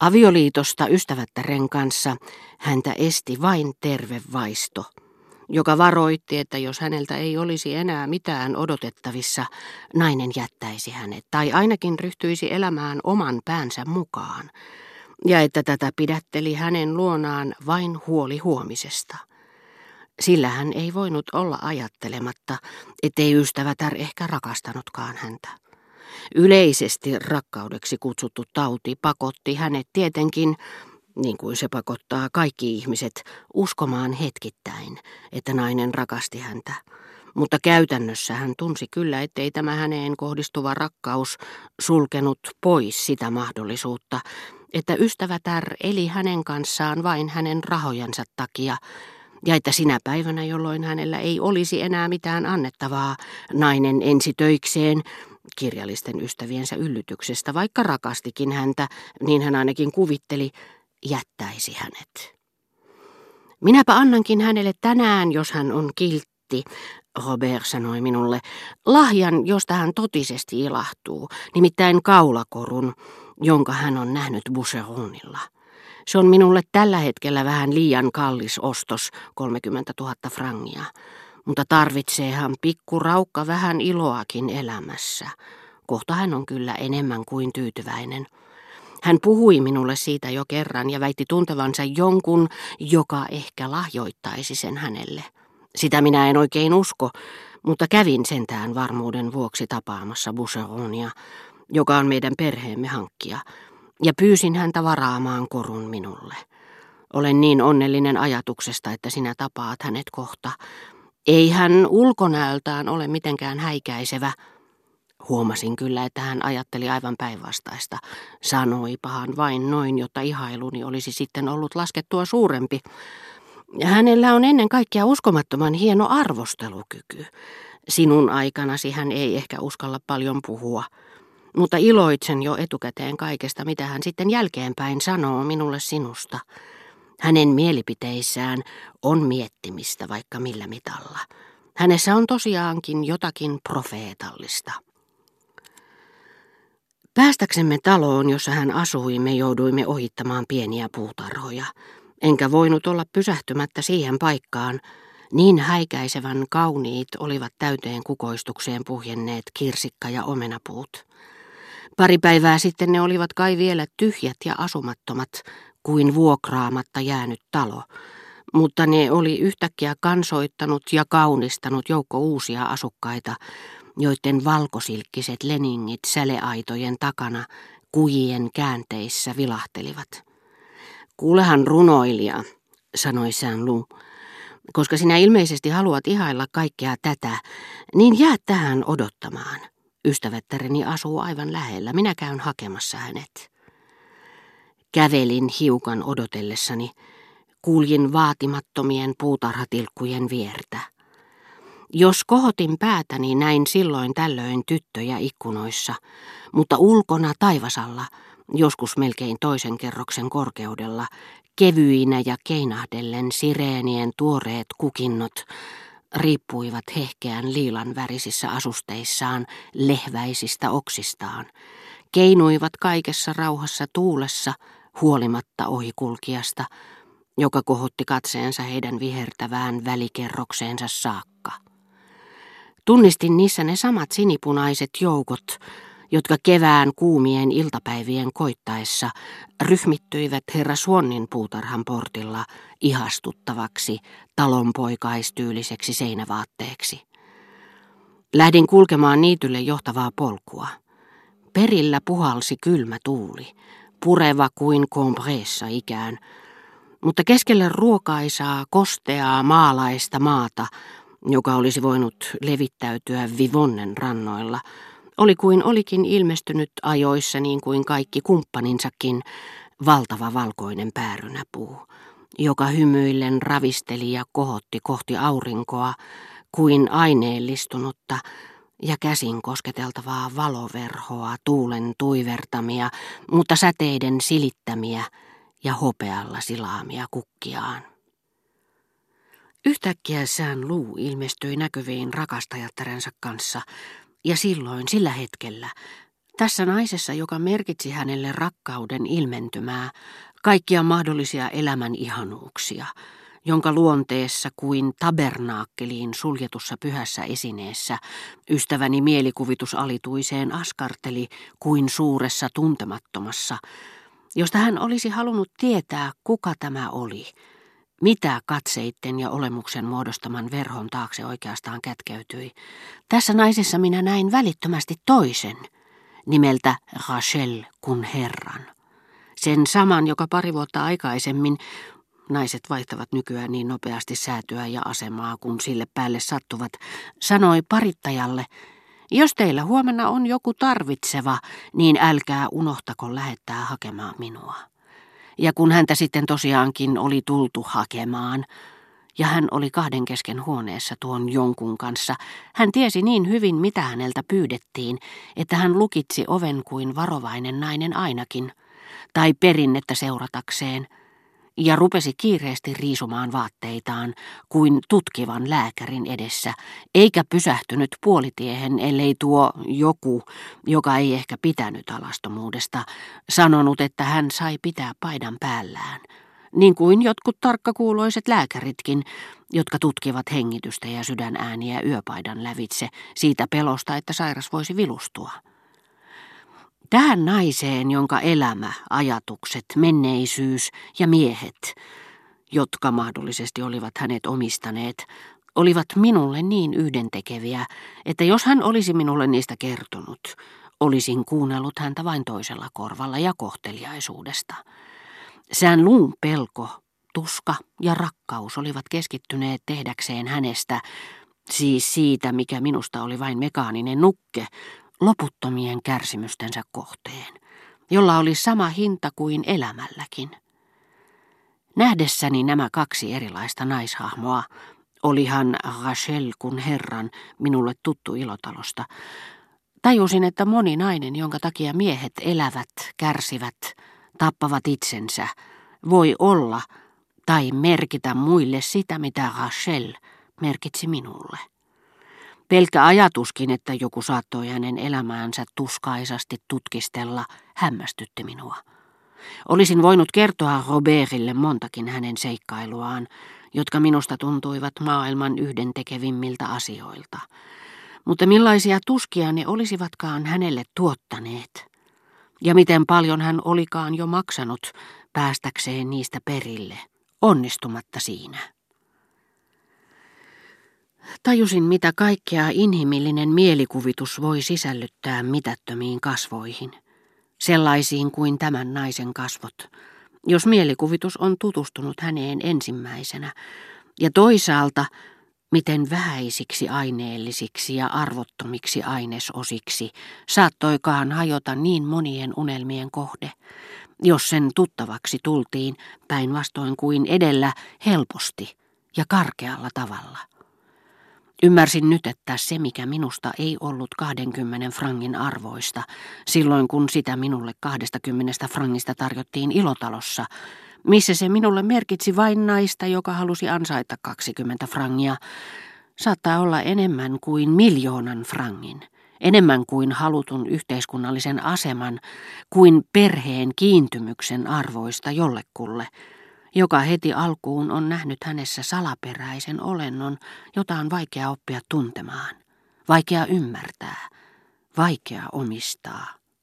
Avioliitosta ystävättären kanssa häntä esti vain terve vaisto, joka varoitti, että jos häneltä ei olisi enää mitään odotettavissa, nainen jättäisi hänet tai ainakin ryhtyisi elämään oman päänsä mukaan, ja että tätä pidätteli hänen luonaan vain huoli huomisesta. Sillä hän ei voinut olla ajattelematta, ettei ystävätär ehkä rakastanutkaan häntä. Yleisesti rakkaudeksi kutsuttu tauti pakotti hänet tietenkin, niin kuin se pakottaa kaikki ihmiset, uskomaan hetkittäin, että nainen rakasti häntä. Mutta käytännössä hän tunsi kyllä, ettei tämä häneen kohdistuva rakkaus sulkenut pois sitä mahdollisuutta, että ystävätär eli hänen kanssaan vain hänen rahojensa takia, ja että sinä päivänä, jolloin hänellä ei olisi enää mitään annettavaa, nainen ensi töikseen kirjallisten ystäviensä yllytyksestä, vaikka rakastikin häntä, niin hän ainakin kuvitteli, jättäisi hänet. Minäpä annankin hänelle tänään, jos hän on kiltti, Robert sanoi minulle, lahjan, josta hän totisesti ilahtuu, nimittäin kaulakorun, jonka hän on nähnyt Boucheronilla. Se on minulle tällä hetkellä vähän liian kallis ostos, 30 000 frangia mutta tarvitseehan pikku raukka vähän iloakin elämässä. Kohta hän on kyllä enemmän kuin tyytyväinen. Hän puhui minulle siitä jo kerran ja väitti tuntevansa jonkun, joka ehkä lahjoittaisi sen hänelle. Sitä minä en oikein usko, mutta kävin sentään varmuuden vuoksi tapaamassa Boucheronia, joka on meidän perheemme hankkija, ja pyysin häntä varaamaan korun minulle. Olen niin onnellinen ajatuksesta, että sinä tapaat hänet kohta, ei hän ulkonäöltään ole mitenkään häikäisevä. Huomasin kyllä, että hän ajatteli aivan päinvastaista. Sanoipahan vain noin, jotta ihailuni olisi sitten ollut laskettua suurempi. Hänellä on ennen kaikkea uskomattoman hieno arvostelukyky. Sinun aikanasi hän ei ehkä uskalla paljon puhua, mutta iloitsen jo etukäteen kaikesta, mitä hän sitten jälkeenpäin sanoo minulle sinusta. Hänen mielipiteissään on miettimistä vaikka millä mitalla. Hänessä on tosiaankin jotakin profeetallista. Päästäksemme taloon, jossa hän asui, me jouduimme ohittamaan pieniä puutarhoja. Enkä voinut olla pysähtymättä siihen paikkaan, niin häikäisevän kauniit olivat täyteen kukoistukseen puhjenneet kirsikka- ja omenapuut. Pari päivää sitten ne olivat kai vielä tyhjät ja asumattomat, kuin vuokraamatta jäänyt talo, mutta ne oli yhtäkkiä kansoittanut ja kaunistanut joukko uusia asukkaita, joiden valkosilkkiset leningit säleaitojen takana kujien käänteissä vilahtelivat. Kuulehan runoilija, sanoi Saint Lou, koska sinä ilmeisesti haluat ihailla kaikkea tätä, niin jää tähän odottamaan. Ystävättäreni asuu aivan lähellä, minä käyn hakemassa hänet. Kävelin hiukan odotellessani, kuuljin vaatimattomien puutarhatilkkujen viertä. Jos kohotin päätäni, näin silloin tällöin tyttöjä ikkunoissa, mutta ulkona taivasalla, joskus melkein toisen kerroksen korkeudella, kevyinä ja keinahdellen sireenien tuoreet kukinnot, riippuivat hehkeän liilan värisissä asusteissaan lehväisistä oksistaan, keinuivat kaikessa rauhassa tuulessa, huolimatta ohikulkijasta, joka kohotti katseensa heidän vihertävään välikerrokseensa saakka. Tunnistin niissä ne samat sinipunaiset joukot, jotka kevään kuumien iltapäivien koittaessa ryhmittyivät herra Suonnin puutarhan portilla ihastuttavaksi talonpoikaistyyliseksi seinävaatteeksi. Lähdin kulkemaan niitylle johtavaa polkua. Perillä puhalsi kylmä tuuli, pureva kuin kompreessa ikään, mutta keskellä ruokaisaa, kosteaa, maalaista maata, joka olisi voinut levittäytyä Vivonnen rannoilla, oli kuin olikin ilmestynyt ajoissa niin kuin kaikki kumppaninsakin valtava valkoinen päärynäpuu, joka hymyillen ravisteli ja kohotti kohti aurinkoa kuin aineellistunutta, ja käsin kosketeltavaa valoverhoa, tuulen tuivertamia, mutta säteiden silittämiä ja hopealla silaamia kukkiaan. Yhtäkkiä sään luu ilmestyi näkyviin rakastajattarensa kanssa, ja silloin sillä hetkellä, Tässä naisessa, joka merkitsi hänelle rakkauden ilmentymää, kaikkia mahdollisia elämän ihanuuksia, jonka luonteessa kuin tabernaakkeliin suljetussa pyhässä esineessä ystäväni mielikuvitus alituiseen askarteli kuin suuressa tuntemattomassa, josta hän olisi halunnut tietää, kuka tämä oli, mitä katseitten ja olemuksen muodostaman verhon taakse oikeastaan kätkeytyi. Tässä naisessa minä näin välittömästi toisen, nimeltä Rachel kun Herran. Sen saman, joka pari vuotta aikaisemmin naiset vaihtavat nykyään niin nopeasti säätyä ja asemaa, kun sille päälle sattuvat, sanoi parittajalle, jos teillä huomenna on joku tarvitseva, niin älkää unohtako lähettää hakemaan minua. Ja kun häntä sitten tosiaankin oli tultu hakemaan, ja hän oli kahden kesken huoneessa tuon jonkun kanssa, hän tiesi niin hyvin, mitä häneltä pyydettiin, että hän lukitsi oven kuin varovainen nainen ainakin, tai perinnettä seuratakseen – ja rupesi kiireesti riisumaan vaatteitaan kuin tutkivan lääkärin edessä, eikä pysähtynyt puolitiehen, ellei tuo joku, joka ei ehkä pitänyt alastomuudesta, sanonut, että hän sai pitää paidan päällään, niin kuin jotkut tarkkakuuloiset lääkäritkin, jotka tutkivat hengitystä ja sydänääniä yöpaidan lävitse siitä pelosta, että sairas voisi vilustua. Tähän naiseen, jonka elämä, ajatukset, menneisyys ja miehet, jotka mahdollisesti olivat hänet omistaneet, olivat minulle niin yhdentekeviä, että jos hän olisi minulle niistä kertonut, olisin kuunnellut häntä vain toisella korvalla ja kohteliaisuudesta. Sään luun pelko, tuska ja rakkaus olivat keskittyneet tehdäkseen hänestä, siis siitä, mikä minusta oli vain mekaaninen nukke, loputtomien kärsimystensä kohteen, jolla oli sama hinta kuin elämälläkin. Nähdessäni nämä kaksi erilaista naishahmoa, olihan Rachel kun herran minulle tuttu ilotalosta, tajusin, että moni nainen, jonka takia miehet elävät, kärsivät, tappavat itsensä, voi olla tai merkitä muille sitä, mitä Rachel merkitsi minulle. Pelkkä ajatuskin, että joku saattoi hänen elämäänsä tuskaisasti tutkistella, hämmästytti minua. Olisin voinut kertoa Robertille montakin hänen seikkailuaan, jotka minusta tuntuivat maailman yhdentekevimmiltä asioilta. Mutta millaisia tuskia ne olisivatkaan hänelle tuottaneet? Ja miten paljon hän olikaan jo maksanut päästäkseen niistä perille, onnistumatta siinä. Tajusin, mitä kaikkea inhimillinen mielikuvitus voi sisällyttää mitättömiin kasvoihin, sellaisiin kuin tämän naisen kasvot, jos mielikuvitus on tutustunut häneen ensimmäisenä, ja toisaalta, miten vähäisiksi aineellisiksi ja arvottomiksi ainesosiksi saattoikaan hajota niin monien unelmien kohde, jos sen tuttavaksi tultiin päinvastoin kuin edellä helposti ja karkealla tavalla. Ymmärsin nyt, että se mikä minusta ei ollut 20 frangin arvoista, silloin kun sitä minulle 20 frangista tarjottiin ilotalossa, missä se minulle merkitsi vain naista, joka halusi ansaita 20 frangia, saattaa olla enemmän kuin miljoonan frangin, enemmän kuin halutun yhteiskunnallisen aseman, kuin perheen kiintymyksen arvoista jollekulle, joka heti alkuun on nähnyt hänessä salaperäisen olennon, jota on vaikea oppia tuntemaan, vaikea ymmärtää, vaikea omistaa.